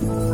mời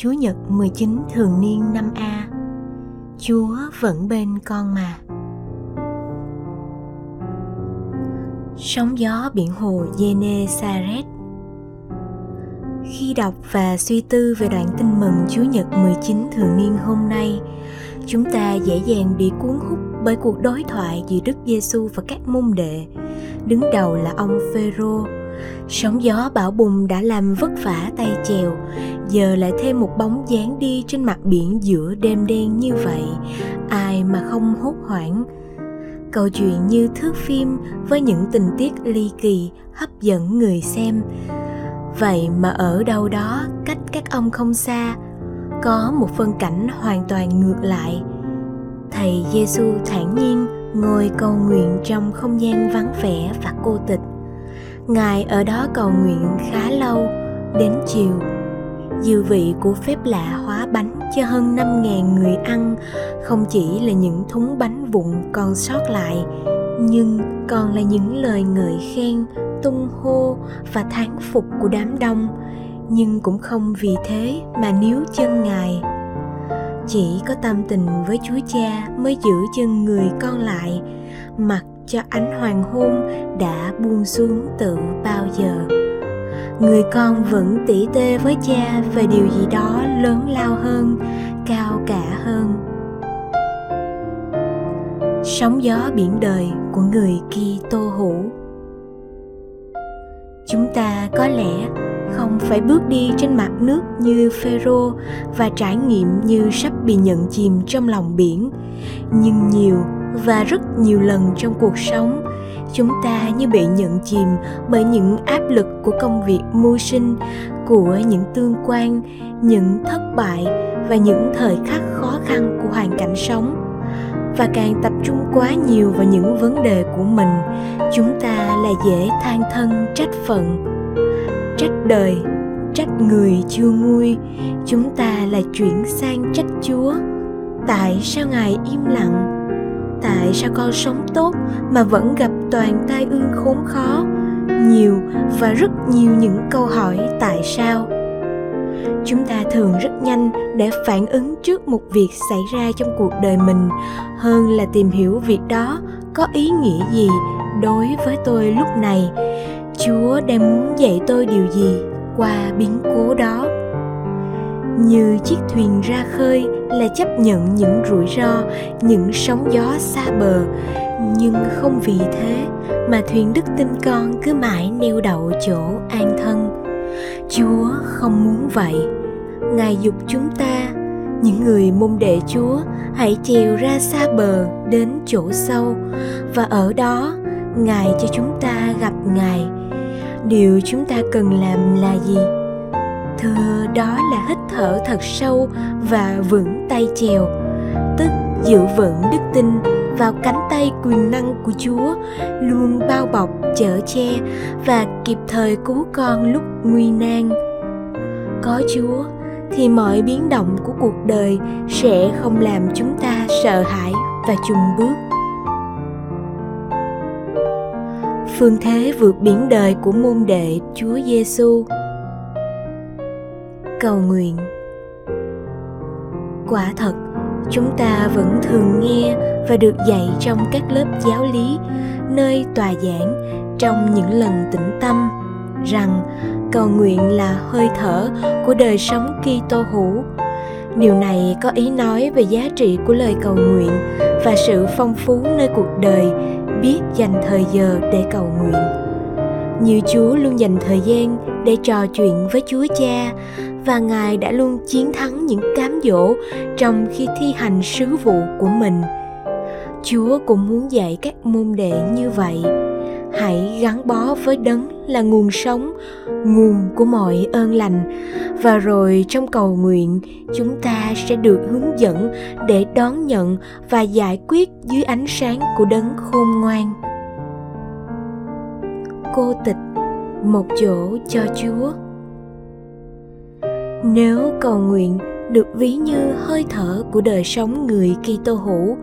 Chúa Nhật 19 thường niên năm A. Chúa vẫn bên con mà. Sóng gió biển hồ Genesaret. Khi đọc và suy tư về đoạn tin mừng Chúa Nhật 19 thường niên hôm nay, chúng ta dễ dàng bị cuốn hút bởi cuộc đối thoại giữa Đức Giêsu và các môn đệ. Đứng đầu là ông Phêrô, Sóng gió bão bùng đã làm vất vả tay chèo, giờ lại thêm một bóng dáng đi trên mặt biển giữa đêm đen như vậy, ai mà không hốt hoảng. Câu chuyện như thước phim với những tình tiết ly kỳ hấp dẫn người xem. Vậy mà ở đâu đó cách các ông không xa, có một phân cảnh hoàn toàn ngược lại. Thầy Giêsu thản nhiên ngồi cầu nguyện trong không gian vắng vẻ và cô tịch Ngài ở đó cầu nguyện khá lâu, đến chiều. Dư vị của phép lạ hóa bánh cho hơn 5.000 người ăn không chỉ là những thúng bánh vụn còn sót lại, nhưng còn là những lời ngợi khen, tung hô và thán phục của đám đông, nhưng cũng không vì thế mà níu chân Ngài. Chỉ có tâm tình với Chúa Cha mới giữ chân người con lại, mặc cho ánh hoàng hôn đã buông xuống từ bao giờ. Người con vẫn tỉ tê với cha về điều gì đó lớn lao hơn, cao cả hơn. Sóng gió biển đời của người Kitô hữu. Chúng ta có lẽ không phải bước đi trên mặt nước như Phêrô và trải nghiệm như sắp bị nhận chìm trong lòng biển, nhưng nhiều và rất nhiều lần trong cuộc sống, chúng ta như bị nhận chìm bởi những áp lực của công việc mưu sinh, của những tương quan, những thất bại và những thời khắc khó khăn của hoàn cảnh sống. Và càng tập trung quá nhiều vào những vấn đề của mình, chúng ta là dễ than thân, trách phận, trách đời, trách người chưa nguôi. Chúng ta là chuyển sang trách chúa. Tại sao ngài im lặng? Tại sao con sống tốt mà vẫn gặp toàn tai ương khốn khó? Nhiều và rất nhiều những câu hỏi tại sao? Chúng ta thường rất nhanh để phản ứng trước một việc xảy ra trong cuộc đời mình, hơn là tìm hiểu việc đó có ý nghĩa gì đối với tôi lúc này. Chúa đang muốn dạy tôi điều gì qua biến cố đó? Như chiếc thuyền ra khơi là chấp nhận những rủi ro, những sóng gió xa bờ. Nhưng không vì thế mà thuyền đức tin con cứ mãi neo đậu chỗ an thân. Chúa không muốn vậy. Ngài dục chúng ta, những người môn đệ chúa, hãy chèo ra xa bờ đến chỗ sâu. Và ở đó, ngài cho chúng ta gặp ngài. Điều chúng ta cần làm là gì? Thưa đó là hít thở thật sâu và vững tay chèo. Tức giữ vững đức tin vào cánh tay quyền năng của chúa, luôn bao bọc, chở che và kịp thời cứu con lúc nguy nan. Có chúa thì mọi biến động của cuộc đời sẽ không làm chúng ta sợ hãi và chùng bước. Phương thế vượt biển đời của môn đệ Chúa Giêsu. Cầu nguyện Quả thật, chúng ta vẫn thường nghe và được dạy trong các lớp giáo lý, nơi tòa giảng, trong những lần tĩnh tâm rằng cầu nguyện là hơi thở của đời sống Kitô hữu. Điều này có ý nói về giá trị của lời cầu nguyện và sự phong phú nơi cuộc đời biết dành thời giờ để cầu nguyện như chúa luôn dành thời gian để trò chuyện với chúa cha và ngài đã luôn chiến thắng những cám dỗ trong khi thi hành sứ vụ của mình. Chúa cũng muốn dạy các môn đệ như vậy. Hãy gắn bó với đấng là nguồn sống, nguồn của mọi ơn lành. Và rồi trong cầu nguyện, chúng ta sẽ được hướng dẫn để đón nhận và giải quyết dưới ánh sáng của đấng khôn ngoan. Cô tịch, một chỗ cho chúa nếu cầu nguyện được ví như hơi thở của đời sống người Kitô hữu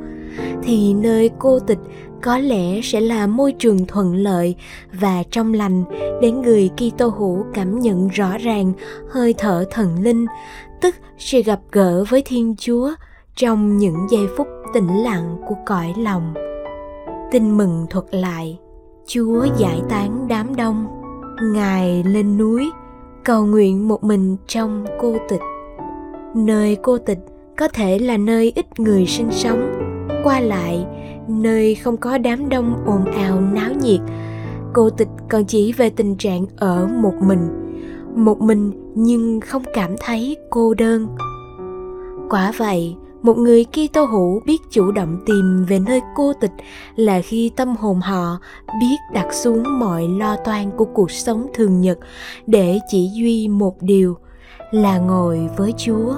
thì nơi cô tịch có lẽ sẽ là môi trường thuận lợi và trong lành để người Kitô hữu cảm nhận rõ ràng hơi thở thần linh, tức sự gặp gỡ với Thiên Chúa trong những giây phút tĩnh lặng của cõi lòng. Tin mừng thuật lại, Chúa giải tán đám đông, Ngài lên núi, cầu nguyện một mình trong cô tịch. Nơi cô tịch có thể là nơi ít người sinh sống, qua lại nơi không có đám đông ồn ào náo nhiệt cô tịch còn chỉ về tình trạng ở một mình một mình nhưng không cảm thấy cô đơn quả vậy một người Kitô hữu biết chủ động tìm về nơi cô tịch là khi tâm hồn họ biết đặt xuống mọi lo toan của cuộc sống thường nhật để chỉ duy một điều là ngồi với Chúa,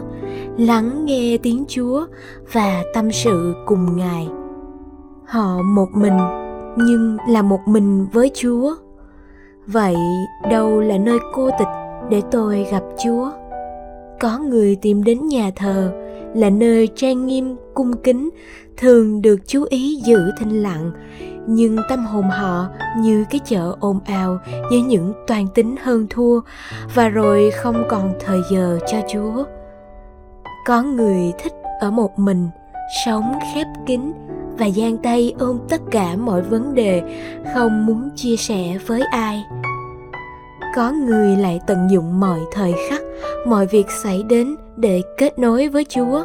lắng nghe tiếng Chúa và tâm sự cùng Ngài. Họ một mình nhưng là một mình với chúa. Vậy đâu là nơi cô tịch để tôi gặp chúa? Có người tìm đến nhà thờ là nơi trang nghiêm, cung kính, thường được chú ý giữ thinh lặng. Nhưng tâm hồn họ như cái chợ ồn ào với những toàn tính hơn thua, và rồi không còn thời giờ cho chúa. Có người thích ở một mình, sống khép kín và giang tay ôm tất cả mọi vấn đề, không muốn chia sẻ với ai. Có người lại tận dụng mọi thời khắc, mọi việc xảy đến để kết nối với chúa.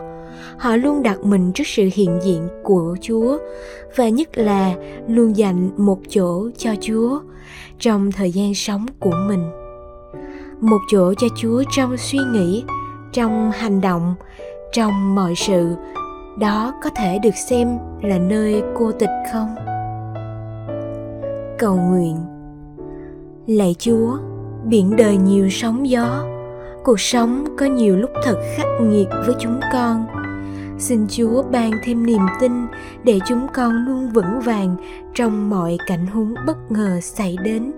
Họ luôn đặt mình trước sự hiện diện của chúa và nhất là luôn dành một chỗ cho chúa trong thời gian sống của mình. Một chỗ cho chúa trong suy nghĩ, trong hành động, trong mọi sự. Đó có thể được xem là nơi cô tịch không? Cầu nguyện. Lạy chúa, biển đời nhiều sóng gió cuộc sống có nhiều lúc thật khắc nghiệt với chúng con. Xin chúa ban thêm niềm tin để chúng con luôn vững vàng trong mọi cảnh huống bất ngờ xảy đến.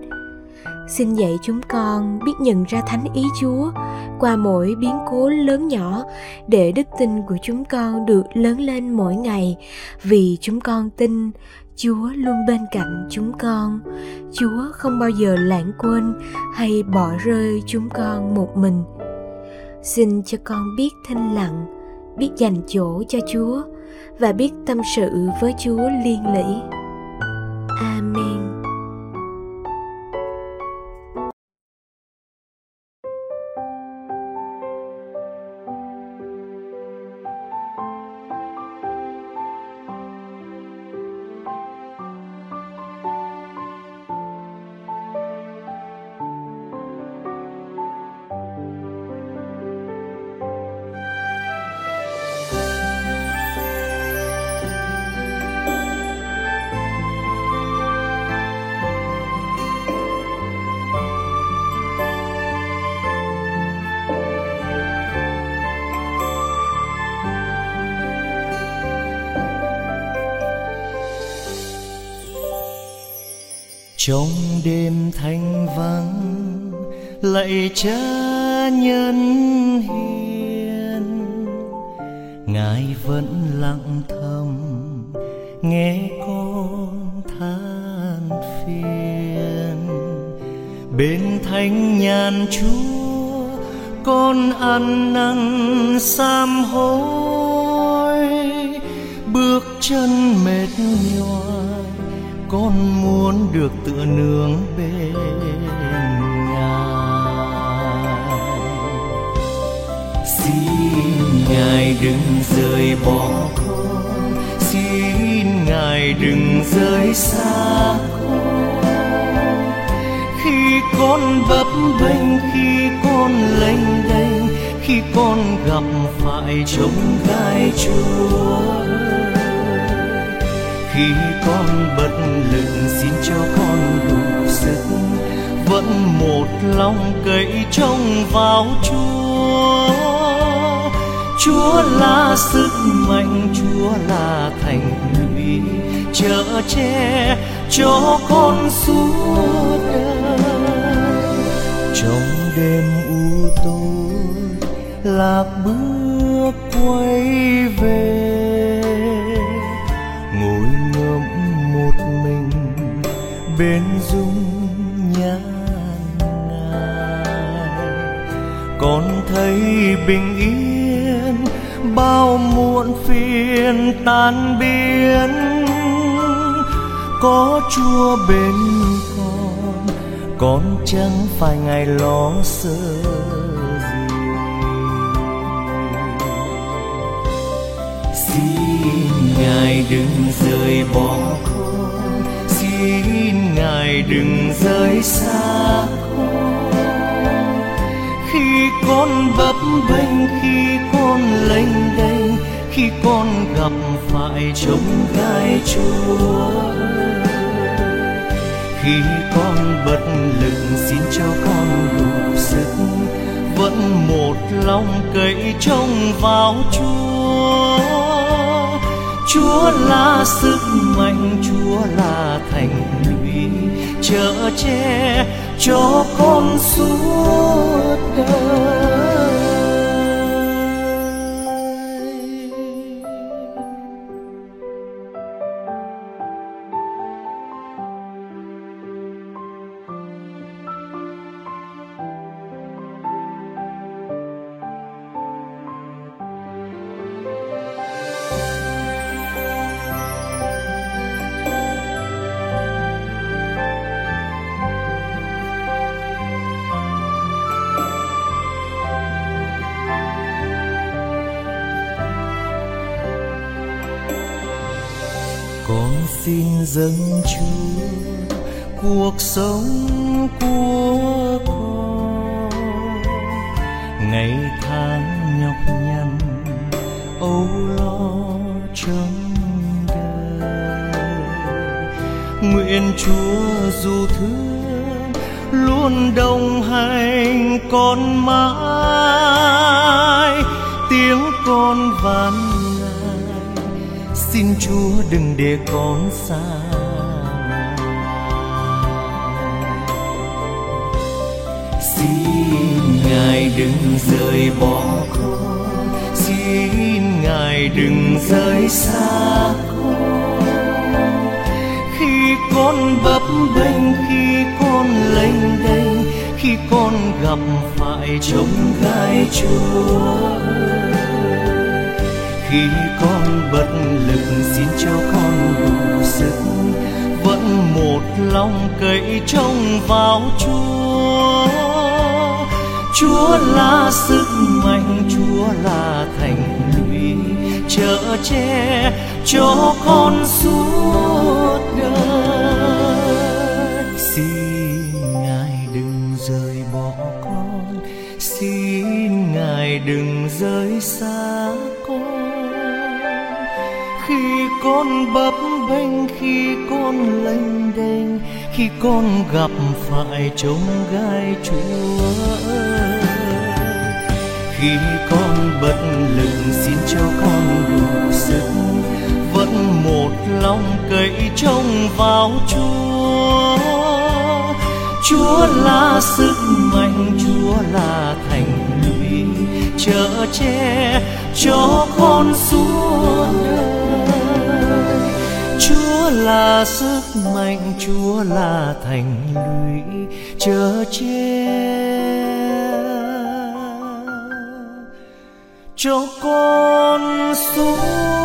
Xin dạy chúng con biết nhận ra thánh ý chúa qua mỗi biến cố lớn nhỏ để đức tin của chúng con được lớn lên mỗi ngày. Vì chúng con tin chúa luôn bên cạnh chúng con. Chúa không bao giờ lãng quên hay bỏ rơi chúng con một mình xin cho con biết thanh lặng, biết dành chỗ cho chúa và biết tâm sự với chúa liên lỉ amen. Trong đêm thanh vắng, lạy cha nhân hiền. Ngài vẫn lặng thầm, nghe con than phiền. Bên thánh nhàn chúa, con ăn năn sám hối. Bước chân mệt nhoài con muốn được tựa nương bên ngài xin ngài đừng rời bỏ con, xin ngài đừng rời xa con. Khi con bấp bênh, khi con lênh đênh, khi con gặp phải trông gai chúa khi con bất lực xin cho con đủ sức, vẫn một lòng cậy trông vào chúa. Chúa là sức mạnh, chúa là thành lũy chở che cho con suốt đời. Trong đêm u tối, là bước quay về. Bên dung nhan ngài con thấy bình yên, bao muộn phiền tan biến. Có chúa bên con con chẳng phải ngày lo sợ gì. Xin ngài đừng rời bỏ con xin ngài đừng rời xa con. Khi con bấp bênh, khi con lênh đênh, khi con gặp phải trông gai chúa. Khi con bất lực xin cho con đủ sức, vẫn một lòng cậy trông vào chúa chúa là sức mạnh chúa là thành lũy. Chở che cho con suốt đời. Con xin dâng chúa cuộc sống của con. Ngày tháng nhọc nhằn, âu lo trong đời. Nguyện chúa dù thương, luôn đồng hành con mãi. Tiếng con van xin chúa đừng để con xa xin ngài đừng rời bỏ con. Xin ngài đừng rời xa con. Khi con bấp bênh, khi con lênh đênh, khi con gặp phải trông gai chúa khi con bất lực xin cho con đủ sức, vẫn một lòng cậy trông vào chúa. Chúa là sức mạnh, chúa là thành lũy, chở che cho con suốt đời. Con bấp bênh, khi con lênh đênh, khi con gặp phải trông gai chúa khi con bất lực xin cho con đủ sức, vẫn một lòng cậy trông vào chúa. Chúa là sức mạnh, chúa là thành lũy, chở che cho con suốt đời chúa là sức mạnh chúa là thành lũy chớ che cho con xuống.